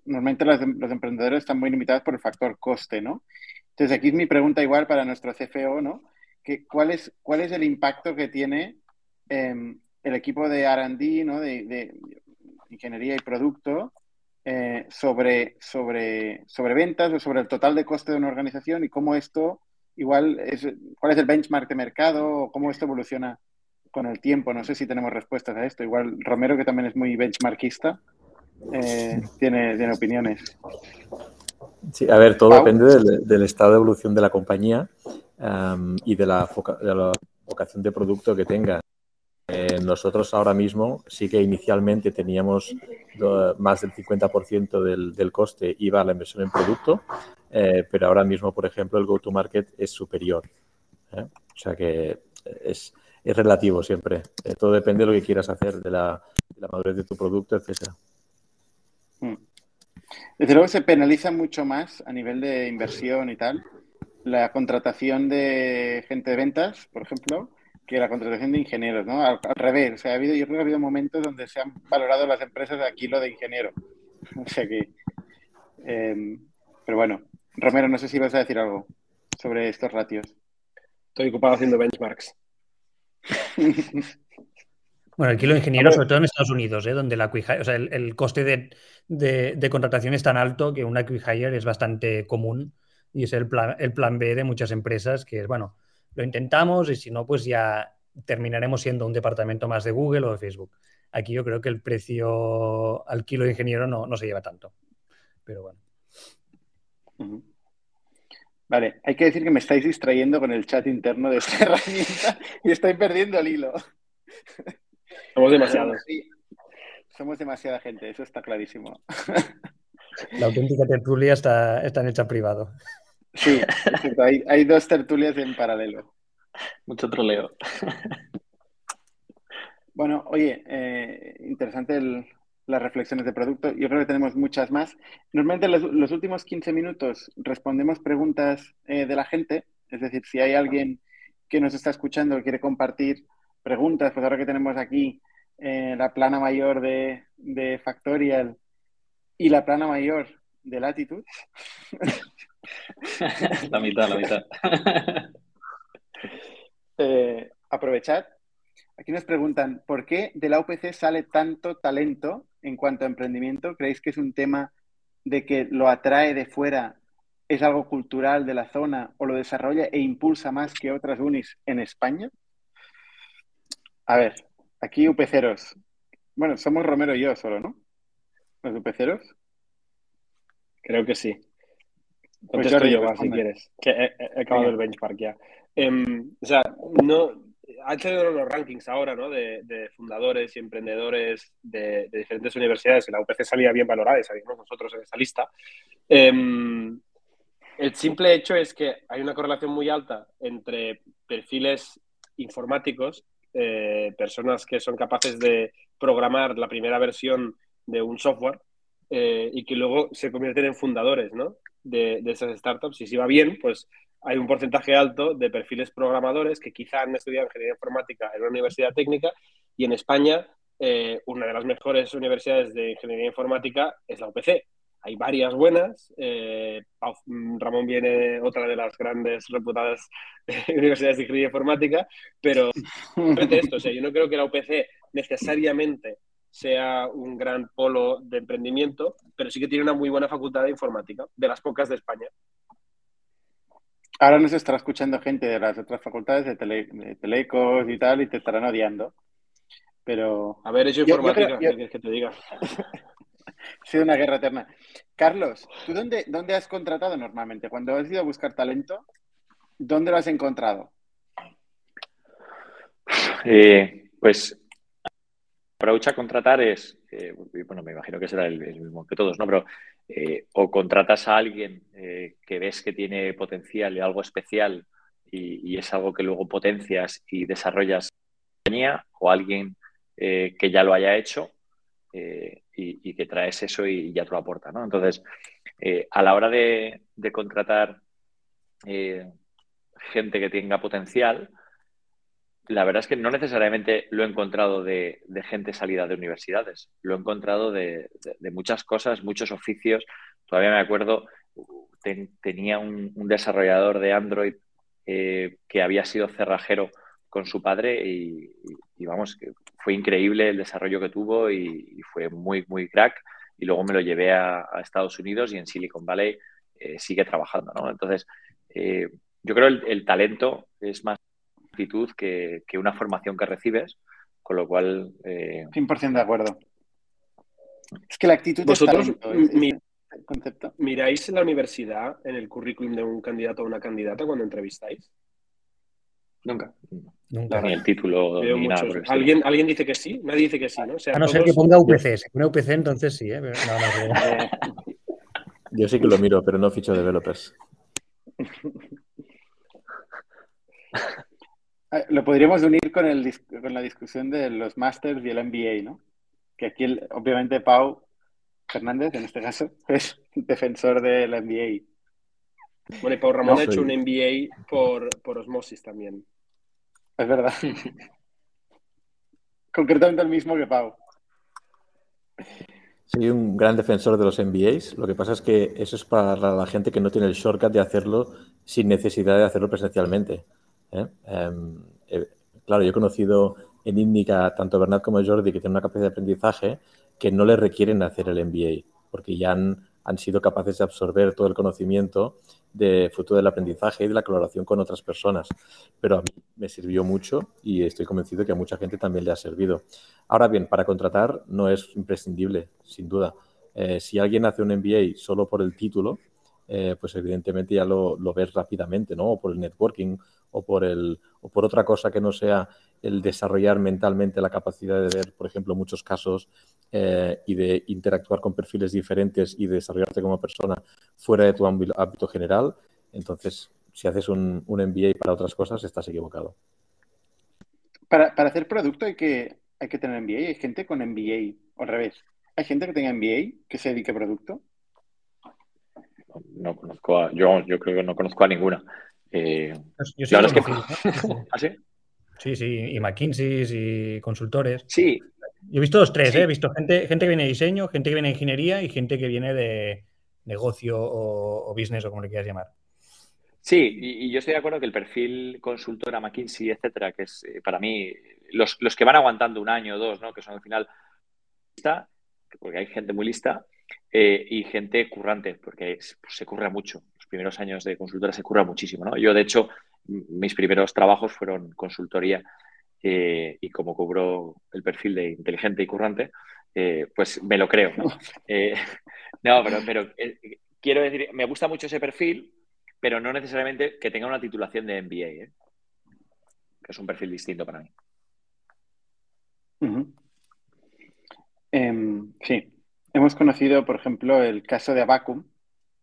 normalmente los, emprendedores están muy limitados por el factor coste, ¿no? Entonces, aquí es mi pregunta igual para nuestro CFO, ¿no? ¿cuál, es, ¿Cuál es el impacto que tiene em, el equipo de RD, ¿no? De, ingeniería y producto eh, sobre, sobre, sobre ventas o sobre el total de coste de una organización y cómo esto igual, es, ¿cuál es el benchmark de mercado cómo esto evoluciona con el tiempo? No sé si tenemos respuestas a esto. Igual Romero, que también es muy benchmarkista, eh, tiene, tiene opiniones. Sí, a ver, todo depende del, estado de evolución de la compañía y de la, de la, vocación de producto que tenga. Eh, nosotros ahora mismo sí que inicialmente teníamos más del 50% del, del, coste iba a la inversión en producto, eh, pero ahora mismo, por ejemplo, el go-to-market es superior. ¿eh? O sea que es, relativo siempre. todo depende de lo que quieras hacer, de la, de la madurez de tu producto, etc. Hmm. Desde luego se penaliza mucho más a nivel de inversión y tal la contratación de gente de ventas, por ejemplo, que la contratación de ingenieros, ¿no? Al, revés, o sea, ha habido, yo creo que ha habido momentos donde se han valorado las empresas aquí lo de ingeniero. [laughs] O sea que, em, pero bueno, Romero, no sé si vas a decir algo sobre estos ratios. Estoy ocupado haciendo benchmarks. [laughs] Bueno, el kilo de ingeniero, sobre todo en Estados Unidos, ¿eh? donde la o sea, el, coste de, de, contratación es tan alto que una quick hire es bastante común y es el plan, el plan B de muchas empresas, que es, bueno, lo intentamos y si no, pues ya terminaremos siendo un departamento más de Google o de Facebook. Aquí yo creo que el precio al kilo de ingeniero no, se lleva tanto. Pero bueno. Vale, hay que decir que me estáis distrayendo con el chat interno de esta [laughs] herramienta y estoy perdiendo el hilo. Somos demasiados. somos demasiada gente, eso está clarísimo. La auténtica tertulia está, está en hecha privado. Sí, hay, hay, dos tertulias en paralelo. Mucho troleo. Bueno, oye, eh, interesante las reflexiones de producto. Yo creo que tenemos muchas más. Normalmente los, los últimos 15 minutos respondemos preguntas eh, de la gente. Es decir, si hay alguien que nos está escuchando que quiere compartir preguntas, pues ahora que tenemos aquí eh, la plana mayor de, de Factorial y la plana mayor de Latitude. [laughs] [laughs] la mitad, la mitad. [laughs] eh, aprovechad. Aquí nos preguntan, ¿por qué de la UPC sale tanto talento en cuanto a emprendimiento? ¿Creéis que es un tema de que lo atrae de fuera, es algo cultural de la zona o lo desarrolla e impulsa más que otras unis en España? A ver, aquí UPCeros. Bueno, somos Romero y yo solo, ¿no? Los UPCeros. Creo que sí. Pues yo, yo si quieres, que he, acabado el benchmark ya. Em, o sea, no, ha hecho los rankings ahora, ¿no? De, fundadores y emprendedores de, diferentes universidades. Y la UPC salía bien valorada y salimos nosotros en esta lista. Em, el simple hecho es que hay una correlación muy alta entre perfiles informáticos, eh, personas que son capaces de programar la primera versión de un software y que luego se convierten en fundadores ¿no? de, de esas startups. Y si va bien, pues hay un porcentaje alto de perfiles programadores que quizá han estudiado ingeniería informática en una universidad técnica y en España eh, una de las mejores universidades de ingeniería informática es la UPC. Hay varias buenas. Eh, Ramón viene otra de las grandes reputadas [laughs] universidades de ingeniería informática, pero [laughs] esto, o sea, yo no creo que la UPC necesariamente sea un gran polo de emprendimiento, pero sí que tiene una muy buena facultad de informática, de las pocas de España. Ahora nos estará escuchando gente de las otras facultades, de, Telecos y tal, y te estarán odiando. Pero. A ver, eso informática, ¿qué quieres que te diga? [laughs] ha sido una guerra eterna. Carlos, ¿tú dónde, dónde has contratado normalmente? Cuando has ido a buscar talento, ¿dónde lo has encontrado? Eh, pues approach a contratar es, eh, bueno, me imagino que será el, mismo que todos, ¿no? Pero eh, o contratas a alguien eh, que ves que tiene potencial y algo especial y, es algo que luego potencias y desarrollas o alguien que ya lo haya hecho y, que traes eso y ya te lo aporta, ¿no? Entonces, a la hora de contratar gente que tenga potencial, la verdad es que no necesariamente lo he encontrado de, gente salida de universidades, lo he encontrado de, muchas cosas, muchos oficios. Todavía me acuerdo, tenía un, desarrollador de Android eh, que había sido cerrajero con su padre y, vamos, fue increíble el desarrollo que tuvo y, fue muy, muy crack. Y luego me lo llevé a, Estados Unidos y en Silicon Valley eh, sigue trabajando, ¿no? Entonces, eh, yo creo el, el talento es más que, una formación que recibes, con lo cual... 100% eh, de acuerdo. Es que la actitud ¿Vosotros concepto. miráis la universidad en el currículum de un candidato o una candidata cuando entrevistáis? Nunca. Nunca. Ni el título. Ni nada ¿Alguien, alguien dice que sí, nadie dice que sí, ¿no? a no ser que ponga UPC. Si pone UPC, entonces sí. ¿eh? Yo sí que lo miro, pero no ficho developers. [laughs] Ah, lo podríamos unir con, el, con la discusión de los Masters y el MBA, ¿no? Que aquí, obviamente, Pau Fernández, en este caso, [laughs] es defensor del MBA. Bueno, y Pau Ramón ha hecho un MBA por, por osmosis también. Es verdad. [laughs] Concretamente el mismo que Pau. Soy un gran defensor de los MBAs. Lo que pasa es que eso es para la gente que no tiene el shortcut de hacerlo sin necesidad de hacerlo presencialmente. ¿Eh? Em, eh, claro, yo he conocido en Indica tanto Bernat como Jordi que tienen una capacidad de aprendizaje que no le requieren hacer el MBA, porque ya han, sido capaces de absorber todo el conocimiento de fruto del aprendizaje y de la colaboración con otras personas. Pero a mí me sirvió mucho y estoy convencido que a mucha gente también le ha servido. Ahora bien, para contratar no es imprescindible, sin duda. Eh, si alguien hace un MBA solo por el título, pues evidentemente ya lo, lo, ves rápidamente, ¿no? O por el networking o por, el, o por otra cosa que no sea el desarrollar mentalmente la capacidad de ver, por ejemplo, muchos casos eh, y de interactuar con perfiles diferentes y desarrollarte como persona fuera de tu ámbito, general. Entonces, si haces un, un, MBA para otras cosas, estás equivocado. Para, para, hacer producto hay que, hay que tener MBA. Hay gente con MBA, o al revés. ¿Hay gente que tenga MBA que se dedique a producto? No, conozco yo, yo creo que no conozco a ninguna. Eh, yo sí es que... [laughs] ¿Ah, sí? Sí, sí, y McKinsey y consultores. Sí. Yo he visto los tres, ¿eh? he visto gente, gente que viene de diseño, gente que viene de ingeniería y gente que viene de negocio o, business o como le quieras llamar. Sí, y, yo estoy de acuerdo que el perfil consultora, McKinsey, etcétera, que es eh, para mí los, que van aguantando un año o dos, ¿no? que son al final porque hay gente muy lista, y gente currante, porque se curra mucho primeros años de consultora se curra muchísimo, ¿no? Yo, de hecho, mis primeros trabajos fueron consultoría eh, y como cubro el perfil de inteligente y currante, eh, pues me lo creo, ¿no? [laughs] Eh, [laughs] no, pero, quiero decir, me gusta mucho ese perfil, pero no necesariamente que tenga una titulación de MBA, que es un perfil distinto para mí. Em, sí, hemos conocido, por ejemplo, el caso de Abacum,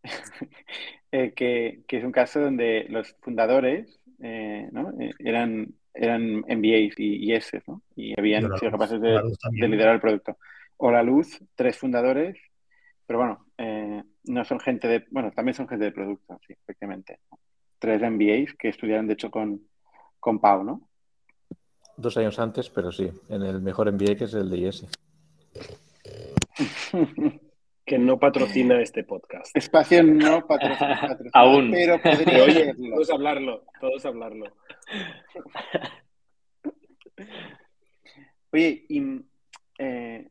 [laughs] Eh, que, es un caso donde los fundadores eh, eh, eran, eran MBAs y, y ¿no? y habían sido capaces de, liderar el producto. O la luz, tres fundadores pero bueno, no son gente de, bueno, también son gente de producto, sí, efectivamente. Tres MBAs que estudiaron, de hecho, con, con Pau, ¿no? Dos años antes, pero sí, en el mejor MBA que es el de IES. [laughs] que no patrocina este podcast. Espacio no patrocina. [laughs] Aún. Pero podría Oye, todos hablarlo, todos hablarlo. Oye, y, eh,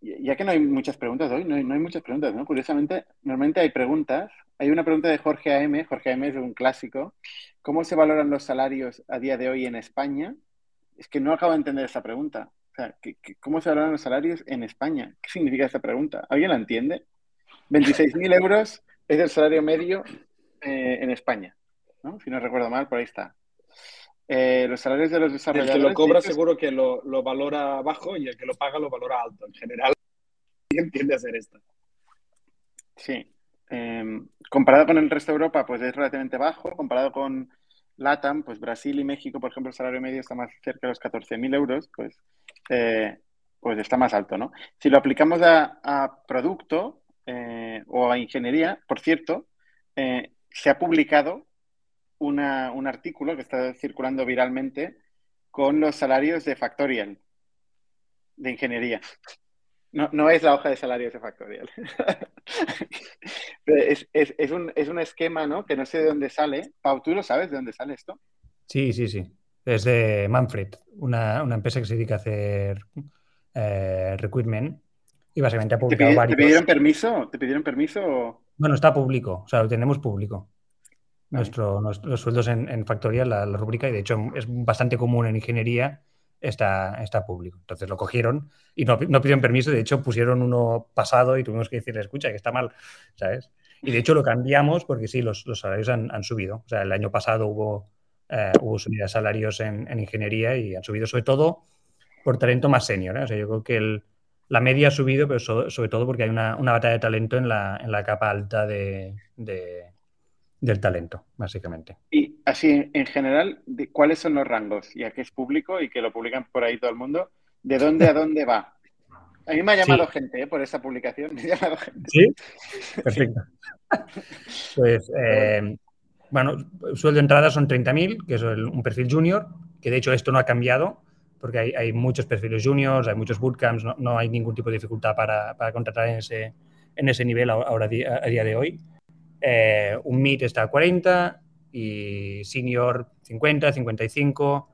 ya que no hay muchas preguntas hoy, no hay, no hay, muchas preguntas, ¿no? Curiosamente, normalmente hay preguntas. Hay una pregunta de Jorge AM. Jorge AM es un clásico. ¿Cómo se valoran los salarios a día de hoy en España? Es que no acabo de entender esta pregunta. O sea, ¿cómo se valoran los salarios en España? ¿Qué significa esta pregunta? ¿Alguien la entiende? 26.000 euros es el salario medio eh, en España, ¿no? Si no recuerdo mal, por ahí está. Eh, los salarios de los desarrolladores... El que lo cobra seguro que lo, lo, valora bajo y el que lo paga lo valora alto. En general, [laughs] entiende hacer esto. Sí. Eh, comparado con el resto de Europa, pues es relativamente bajo. Comparado con LATAM, pues Brasil y México, por ejemplo, el salario medio está más cerca de los 14.000 euros, pues, eh, pues está más alto, ¿no? Si lo aplicamos a, producto eh, o a ingeniería, por cierto, eh, se ha publicado una, un artículo que está circulando viralmente con los salarios de Factorial, de ingeniería. No, no es la hoja de salarios de Factorial. [laughs] es, es, es, un, es, un, esquema, ¿no? Que no sé de dónde sale. Pau, ¿tú lo sabes de dónde sale esto? Sí, sí, sí. Es de Manfred, una, una empresa que se dedica a hacer eh, recruitment y básicamente ha publicado ¿Te, varios... ¿Te pidieron permiso? ¿Te pidieron permiso? Bueno, está público, o sea, lo tenemos público. Nuestro, nuestro, los sueldos en, en Factorial, la, la rúbrica, y de hecho es bastante común en ingeniería está, está público. Entonces lo cogieron y no, no, pidieron permiso, de hecho pusieron uno pasado y tuvimos que decirle, escucha, que está mal, ¿sabes? Y de hecho lo cambiamos porque sí, los, los salarios han, han, subido. O sea, el año pasado hubo, eh, hubo subida de salarios en, en, ingeniería y han subido sobre todo por talento más senior. ¿eh? O sea, yo creo que el, la media ha subido, pero so, sobre todo porque hay una, una, batalla de talento en la, en la capa alta de, de, del talento, básicamente. Y así, en general, ¿cuáles son los rangos? Ya que es público y que lo publican por ahí todo el mundo, ¿de dónde a dónde va? A mí me ha llamado sí. gente ¿eh? por esa publicación. Me ha llamado gente. Sí, perfecto. pues, eh, bueno, sueldo de entrada son 30.000, que es un perfil junior, que de hecho esto no ha cambiado, porque hay, hay muchos perfiles juniors, hay muchos bootcamps, no, no hay ningún tipo de dificultad para, para contratar en ese, en ese nivel ahora, a día de hoy. Eh, un mid está a 40 y senior 50, 55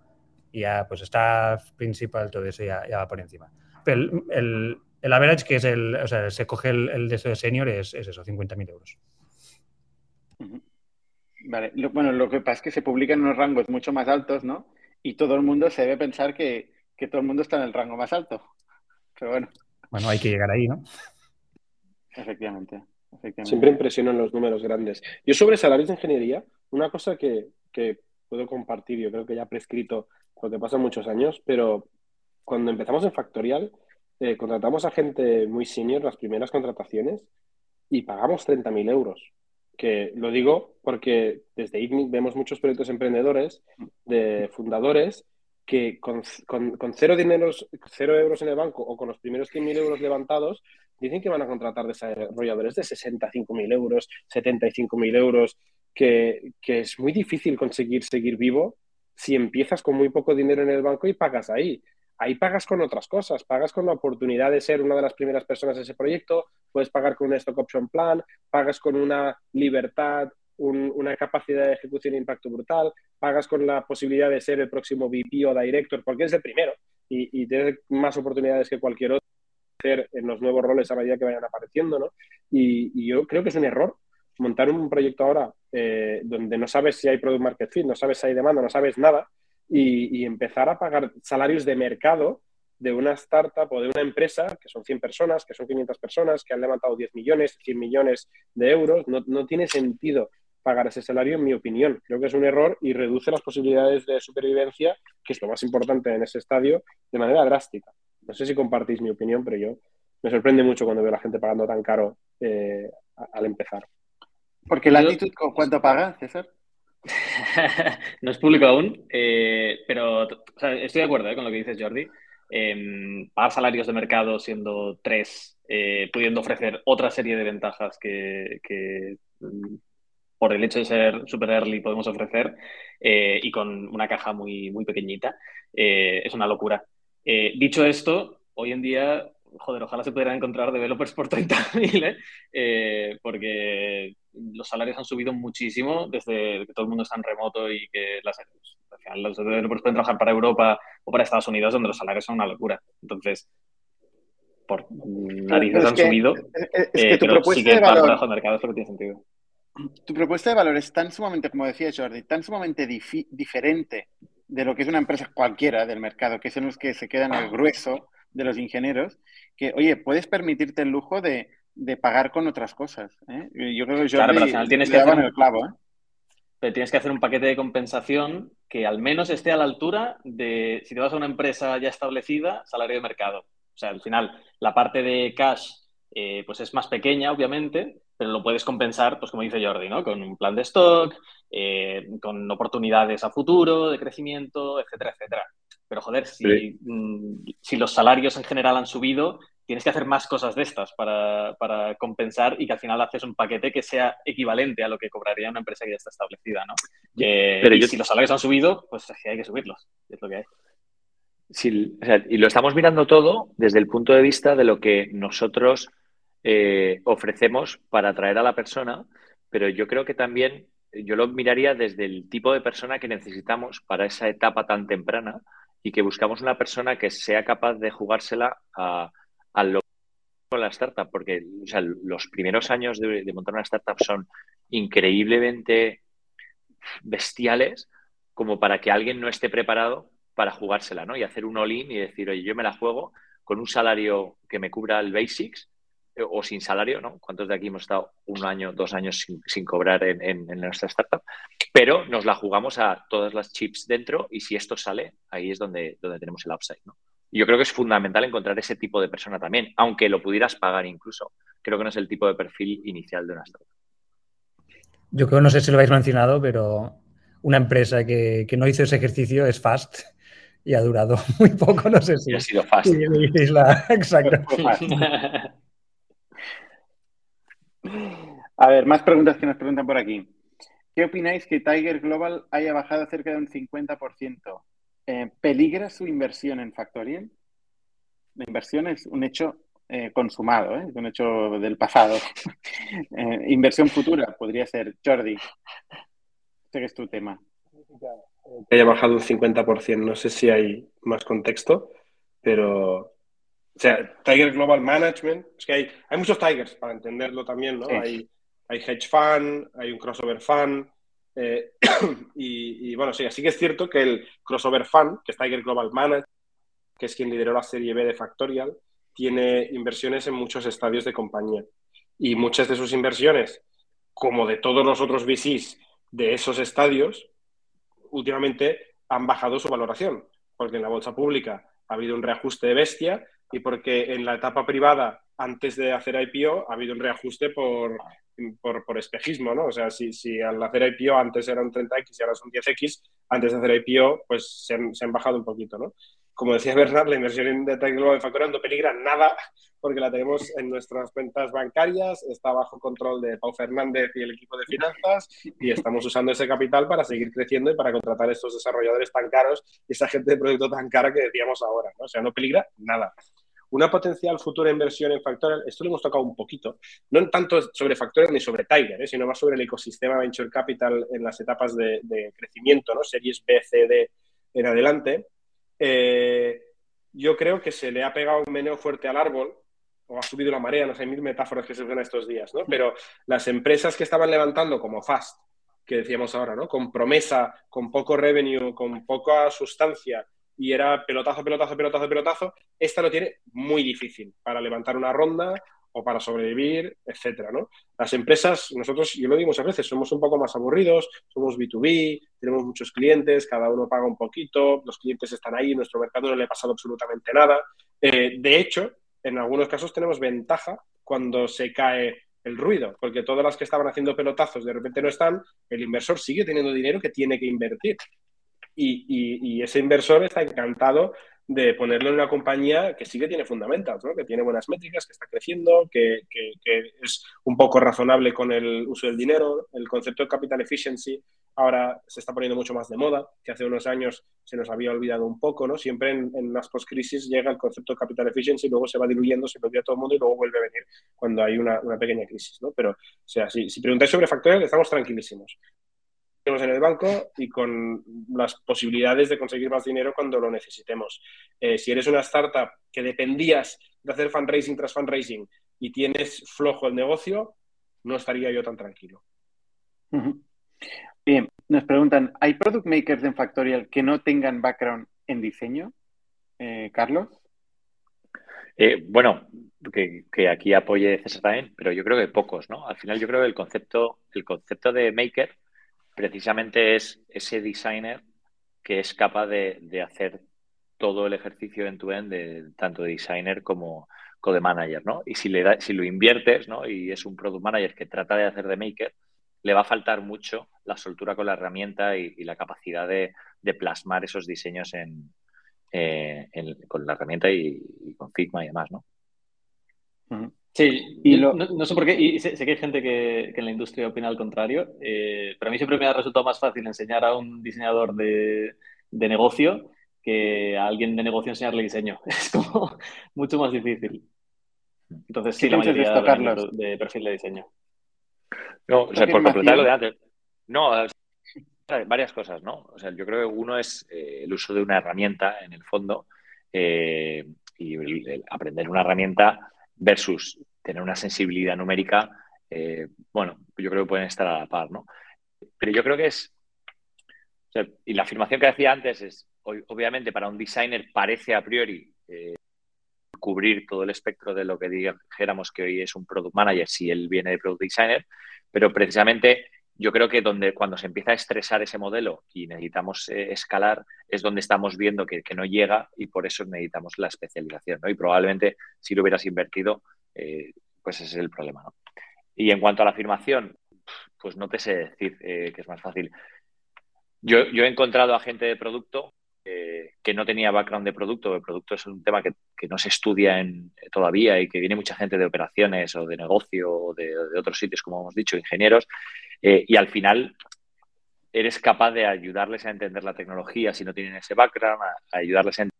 y ya pues staff, principal, todo eso ya, ya va por encima. Pero el, el, el, average, que es el, o sea, se coge el, el de eso de senior, es, es eso, 50.000 euros. Vale, lo, bueno, lo que pasa es que se publican unos rangos mucho más altos, ¿no? Y todo el mundo se debe pensar que, que todo el mundo está en el rango más alto. Pero bueno. Bueno, hay que llegar ahí, ¿no? Efectivamente. Siempre impresionan los números grandes. Yo sobre salarios de ingeniería, una cosa que, que, puedo compartir, yo creo que ya prescrito porque pasan muchos años, pero cuando empezamos en Factorial, eh, contratamos a gente muy senior, las primeras contrataciones, y pagamos 30.000 euros. Que lo digo porque desde ICNIC vemos muchos proyectos emprendedores de fundadores que con, con, con cero, dineros, cero euros en el banco o con los primeros 100.000 euros levantados dicen que van a contratar desarrolladores de 65.000 euros, 75.000 euros, que, que, es muy difícil conseguir seguir vivo si empiezas con muy poco dinero en el banco y pagas ahí. Ahí pagas con otras cosas, pagas con la oportunidad de ser una de las primeras personas de ese proyecto, puedes pagar con un stock option plan, pagas con una libertad, un, una capacidad de ejecución e impacto brutal, pagas con la posibilidad de ser el próximo VP o director, porque es el primero y tienes más oportunidades que cualquier otro en los nuevos roles a medida que vayan apareciendo, ¿no? Y, yo creo que es un error montar un proyecto ahora eh, donde no sabes si hay product market fit, no sabes si hay demanda, no sabes nada, y, y, empezar a pagar salarios de mercado de una startup o de una empresa, que son 100 personas, que son 500 personas, que han levantado 10 millones, 100 millones de euros, no, no tiene sentido pagar ese salario, en mi opinión. Creo que es un error y reduce las posibilidades de supervivencia, que es lo más importante en ese estadio, de manera drástica. No sé si compartís mi opinión, pero yo me sorprende mucho cuando veo a la gente pagando tan caro eh, al empezar. Porque la actitud, ¿cuánto paga, César? [laughs] no es público aún, eh, pero o sea, estoy de acuerdo eh, con lo que dices, Jordi. Eh, pagar salarios de mercado siendo tres eh, pudiendo ofrecer otra serie de ventajas que, mm, por el hecho de ser super early podemos ofrecer eh, y con una caja muy, muy pequeñita. Eh, es una locura. Dicho esto, hoy en día, joder, ojalá se pudieran encontrar developers por [laughs] 30.000, ¿eh? porque los salarios han subido muchísimo desde que todo el mundo está en remoto y que las, al final los developers pueden trabajar para Europa o para Estados Unidos, donde los salarios son una locura. Entonces, por narices han subido. Es, que tu propuesta de valor, mercado tiene sentido. Tu propuesta de valor es tan sumamente, como decía Jordi, tan sumamente diferente de lo que es una empresa cualquiera del mercado, que son los que se quedan al grueso de los ingenieros, que, oye, puedes permitirte el lujo de, pagar con otras cosas. ¿eh? Yo creo que Jordi claro, pero al final tienes que hacer el clavo. ¿eh? Pero tienes que hacer un paquete de compensación que al menos esté a la altura de, si te vas a una empresa ya establecida, salario de mercado. O sea, al final, la parte de cash eh, pues es más pequeña, obviamente, pero lo puedes compensar, pues como dice Jordi, ¿no? Con un plan de stock, eh, con oportunidades a futuro de crecimiento, etcétera, etcétera. Pero joder, si, mm, si, los salarios en general han subido, tienes que hacer más cosas de estas para, para, compensar y que al final haces un paquete que sea equivalente a lo que cobraría una empresa que ya está establecida, ¿no? pero y si los salarios han subido, pues hay que subirlos, es lo que hay y lo estamos mirando todo desde el punto de vista de lo que nosotros eh, ofrecemos para atraer a la persona, pero yo creo que también yo lo miraría desde el tipo de persona que necesitamos para esa etapa tan temprana y que buscamos una persona que sea capaz de jugársela a, lo con la startup, porque los primeros años de, de montar una startup son increíblemente bestiales como para que alguien no esté preparado para jugársela, ¿no? Y hacer un all-in y decir, oye, yo me la juego con un salario que me cubra el basics o sin salario, ¿no? ¿Cuántos de aquí hemos estado un año, dos años sin, cobrar en, nuestra startup? Pero nos la jugamos a todas las chips dentro y si esto sale, ahí es donde, donde tenemos el upside, ¿no? Y yo creo que es fundamental encontrar ese tipo de persona también, aunque lo pudieras pagar incluso. Creo que no es el tipo de perfil inicial de una startup. Yo creo, no sé si lo habéis mencionado, pero una empresa que, que no hizo ese ejercicio es Fast y ha durado [laughs] muy poco, no sé si. ha sido fácil. [laughs] Exacto. A ver, más preguntas que nos preguntan por aquí. ¿Qué opináis que Tiger Global haya bajado cerca de un 50%? Eh, ¿Peligra su inversión en Factorial? La inversión es un hecho eh, consumado, ¿eh? es un hecho del pasado. [laughs] inversión futura podría ser. Jordi, este es tu tema que haya bajado un 50%. No sé si hay más contexto, pero. O sea, Tiger Global Management, es que hay, hay muchos Tigers para entenderlo también, ¿no? Hay, hay Hedge Fund, hay un Crossover Fund, eh, [clears throat] y, bueno, sí, así que es cierto que el Crossover Fund, que es Tiger Global Management, que es quien lideró la serie B de Factorial, tiene inversiones en muchos estadios de compañía. Y muchas de sus inversiones, como de todos los otros VCs de esos estadios, últimamente han bajado su valoración, porque en la bolsa pública ha habido un reajuste de bestia y porque en la etapa privada, antes de hacer IPO, ha habido un reajuste por, por, espejismo, ¿no? O sea, si, si, al hacer IPO antes era un 30X y ahora son 10X, antes de hacer IPO, pues se han, se han bajado un poquito, ¿no? como decía Bernard, la inversión de Global de Factorial no peligra nada porque la tenemos en nuestras cuentas bancarias, está bajo control de Pau Fernández y el equipo de finanzas y estamos usando ese capital para seguir creciendo y para contratar a estos desarrolladores tan caros y esa gente de producto tan cara que decíamos ahora. ¿no? O sea, no peligra nada. Una potencial futura inversión en Factorial, esto lo hemos tocado un poquito, no tanto sobre Factorial ni sobre Tiger, ¿eh? sino más sobre el ecosistema Venture Capital en las etapas de, crecimiento, ¿no? series B, C, D en adelante eh, yo creo que se le ha pegado un meneo fuerte al árbol o ha subido la marea, no sé, mil metáforas que se usan estos días, ¿no? Pero las empresas que estaban levantando como Fast, que decíamos ahora, ¿no? Con promesa, con poco revenue, con poca sustancia y era pelotazo, pelotazo, pelotazo, pelotazo, esta lo tiene muy difícil para levantar una ronda o para sobrevivir, etcétera, ¿no? Las empresas, nosotros, yo lo digo muchas veces, somos un poco más aburridos, somos B2B, tenemos muchos clientes, cada uno paga un poquito, los clientes están ahí, nuestro mercado no le ha pasado absolutamente nada. Eh, de hecho, en algunos casos tenemos ventaja cuando se cae el ruido, porque todas las que estaban haciendo pelotazos de repente no están, el inversor sigue teniendo dinero que tiene que invertir. Y, y ese inversor está encantado de ponerlo en una compañía que sí que tiene fundamentals, ¿no? que tiene buenas métricas, que está creciendo, que, que, es un poco razonable con el uso del dinero. El concepto de capital efficiency ahora se está poniendo mucho más de moda, que hace unos años se nos había olvidado un poco. ¿no? Siempre en, en las post-crisis llega el concepto de capital efficiency, luego se va diluyendo, se lo olvida todo el mundo y luego vuelve a venir cuando hay una, una pequeña crisis. ¿no? Pero, o sea, si, si preguntáis sobre factores, estamos tranquilísimos en el banco y con las posibilidades de conseguir más dinero cuando lo necesitemos. Eh, si eres una startup que dependías de hacer fundraising tras fundraising y tienes flojo el negocio, no estaría yo tan tranquilo. Bien, nos preguntan, ¿hay product makers en Factorial que no tengan background en diseño? Eh, Carlos. Eh, bueno, que, que, aquí apoye César también, pero yo creo que pocos, ¿no? Al final yo creo que el concepto, el concepto de maker precisamente es ese designer que es capaz de, hacer todo el ejercicio en tu end de tanto de designer como, de manager, ¿no? Y si, le da, si lo inviertes, ¿no? Y es un product manager que trata de hacer de maker, le va a faltar mucho la soltura con la herramienta y, la capacidad de, plasmar esos diseños en, eh, con la herramienta y, con Figma y demás, ¿no? Sí, y no, sé por qué, y sé, que hay gente que, en la industria opina al contrario, eh, pero a mí siempre me ha resultado más fácil enseñar a un diseñador de, negocio que a alguien de negocio enseñarle diseño. [laughs] Es como mucho más difícil. Entonces, sí, la mayoría de, de, perfil de diseño. No, o sea, por completar lo de antes. No, varias cosas, ¿no? O sea, yo creo que uno es eh, el uso de una herramienta en el fondo eh, y aprender una herramienta versus tener una sensibilidad numérica, eh, bueno, yo creo que pueden estar a la par, ¿no? Pero yo creo que es, y la afirmación que decía antes es, obviamente para un designer parece a priori eh, cubrir todo el espectro de lo que dijéramos que hoy es un product manager si él viene de product designer, pero precisamente yo creo que donde cuando se empieza a estresar ese modelo y necesitamos eh, escalar es donde estamos viendo que, no llega y por eso necesitamos la especialización, ¿no? Y probablemente si lo hubieras invertido, eh, pues ese es el problema, ¿no? Y en cuanto a la afirmación, pues no te sé decir eh, que es más fácil. Yo, he encontrado a gente de producto que no tenía background de producto. El producto es un tema que, no se estudia en, todavía y que viene mucha gente de operaciones o de negocio o de, otros sitios, como hemos dicho, ingenieros, eh, y al final eres capaz de ayudarles a entender la tecnología si no tienen ese background, a, ayudarles a entender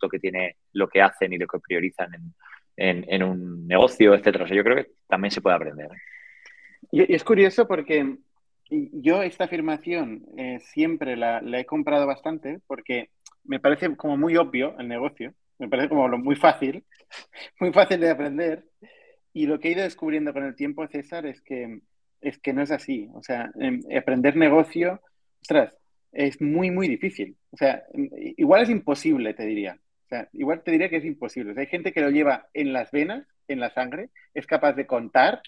lo que tiene, lo que hacen y lo que priorizan en, un negocio, etcétera. O sea, yo creo que también se puede aprender. Y, es curioso porque yo esta afirmación eh, siempre la, he comprado bastante porque me parece como muy obvio el negocio, me parece como lo muy fácil, [laughs] muy fácil de aprender. Y lo que he ido descubriendo con el tiempo, César, es que es que no es así. O sea, em, aprender negocio, ostras, es muy, muy difícil. O sea, em, igual es imposible, te diría. O sea, igual te diría que es imposible. hay gente que lo lleva en las venas, en la sangre, es capaz de contar,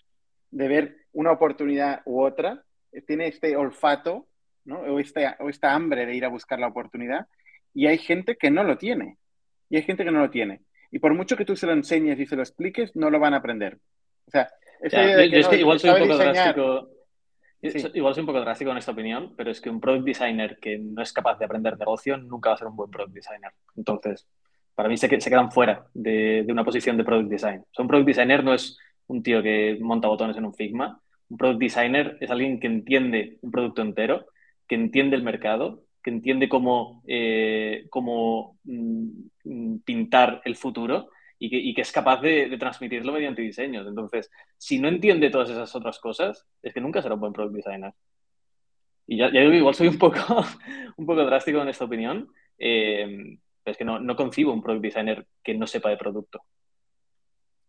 de ver una oportunidad u otra, eh, tiene este olfato, ¿no? O, este, o esta hambre de ir a buscar la oportunidad, y hay gente que no lo tiene. Y hay gente que no lo tiene. Y por mucho que tú se lo enseñes y se lo expliques, no lo van a aprender. O sea, es que igual soy un poco drástico. Igual soy un poco drástico en esta opinión, pero es que un product designer que no es capaz de aprender negocio nunca va a ser un buen product designer. Entonces, para mí se, se quedan fuera de, de, una posición de product design. O sea, un product designer no es un tío que monta botones en un Figma. Un product designer es alguien que entiende un producto entero, que entiende el mercado, que entiende cómo, eh, cómo mm, pintar el futuro y que, es capaz de, transmitirlo mediante diseños. Entonces, si no entiende todas esas otras cosas, es que nunca será un buen product designer. Y ya, digo, igual soy un poco, [laughs] un poco drástico en esta opinión, eh, es que no, no concibo un product designer que no sepa de producto.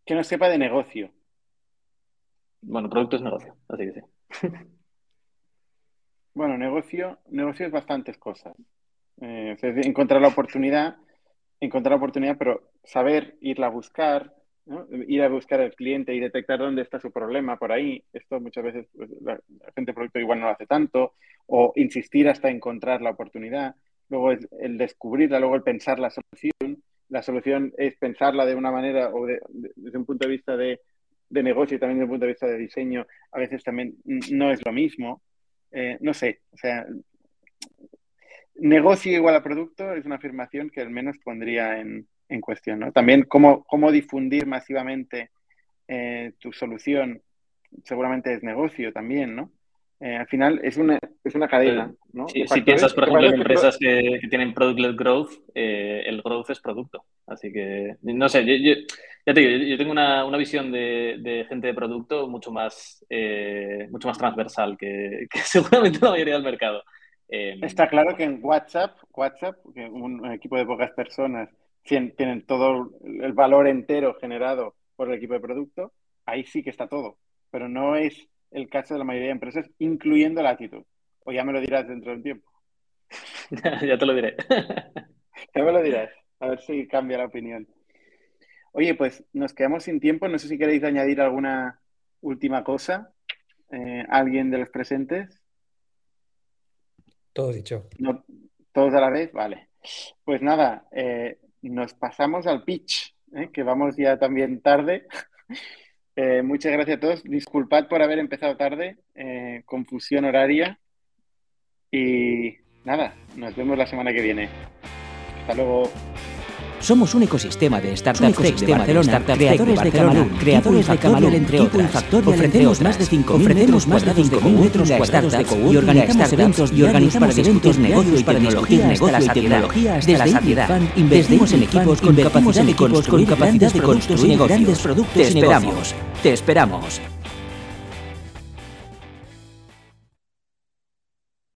Que no sepa de negocio. Bueno, producto es negocio, así que sí. [laughs] Bueno, negocio, negocio es bastantes cosas. Eh, encontrar la oportunidad, encontrar la oportunidad, pero saber irla a buscar, ir a buscar al cliente y detectar dónde está su problema por ahí. Esto muchas veces pues, la, gente de producto igual no lo hace tanto, o insistir hasta encontrar la oportunidad. Luego el descubrirla, luego el pensar la solución. La solución es pensarla de una manera o desde un punto de vista de, negocio y también desde un punto de vista de diseño. A veces también no es lo mismo. Eh, no sé, o sea, negocio igual a producto es una afirmación que al menos pondría en, cuestión. ¿no? También cómo, cómo difundir masivamente eh, tu solución seguramente es negocio también, ¿no? Eh, al final es una, es una cadena. ¿no? si piensas, por ejemplo, en empresas que, tienen product-led growth, eh, el growth es producto. Así que, no sé, yo, ya te digo, yo tengo una, una visión de, de, gente de producto mucho más, eh, mucho más transversal que, [laughs] que, seguramente la mayoría del mercado. Está claro que en WhatsApp, WhatsApp, un equipo de pocas personas tienen todo el valor entero generado por el equipo de producto, ahí sí que está todo. Pero no es el caso de la mayoría de empresas, incluyendo la actitud. O ya me lo dirás dentro de un tiempo. [laughs] ya te lo diré. [laughs] ya me lo dirás. A ver si cambia la opinión. Oye, pues nos quedamos sin tiempo. No sé si queréis añadir alguna última cosa. Eh, ¿Alguien de los presentes? Todo dicho. No, ¿Todos a la vez? Vale. Pues nada, eh, nos pasamos al pitch, eh, que vamos ya también tarde. [laughs] Eh, muchas gracias a todos. Disculpad por haber empezado tarde, eh, confusión horaria. Y nada, nos vemos la semana que viene. Hasta luego. Somos un ecosistema de startups de Barcelona, creadores de Camalún, creadores de Camalún, entre otras. Ofrecemos más de 5.000 más de 5.000 metros cuadrados de coworking y organizamos eventos y organizamos eventos negocios para tecnología, negocio y tecnología hasta la saciedad. Invertimos en equipos con capacidad de construir grandes productos y productos. Te esperamos. Te esperamos.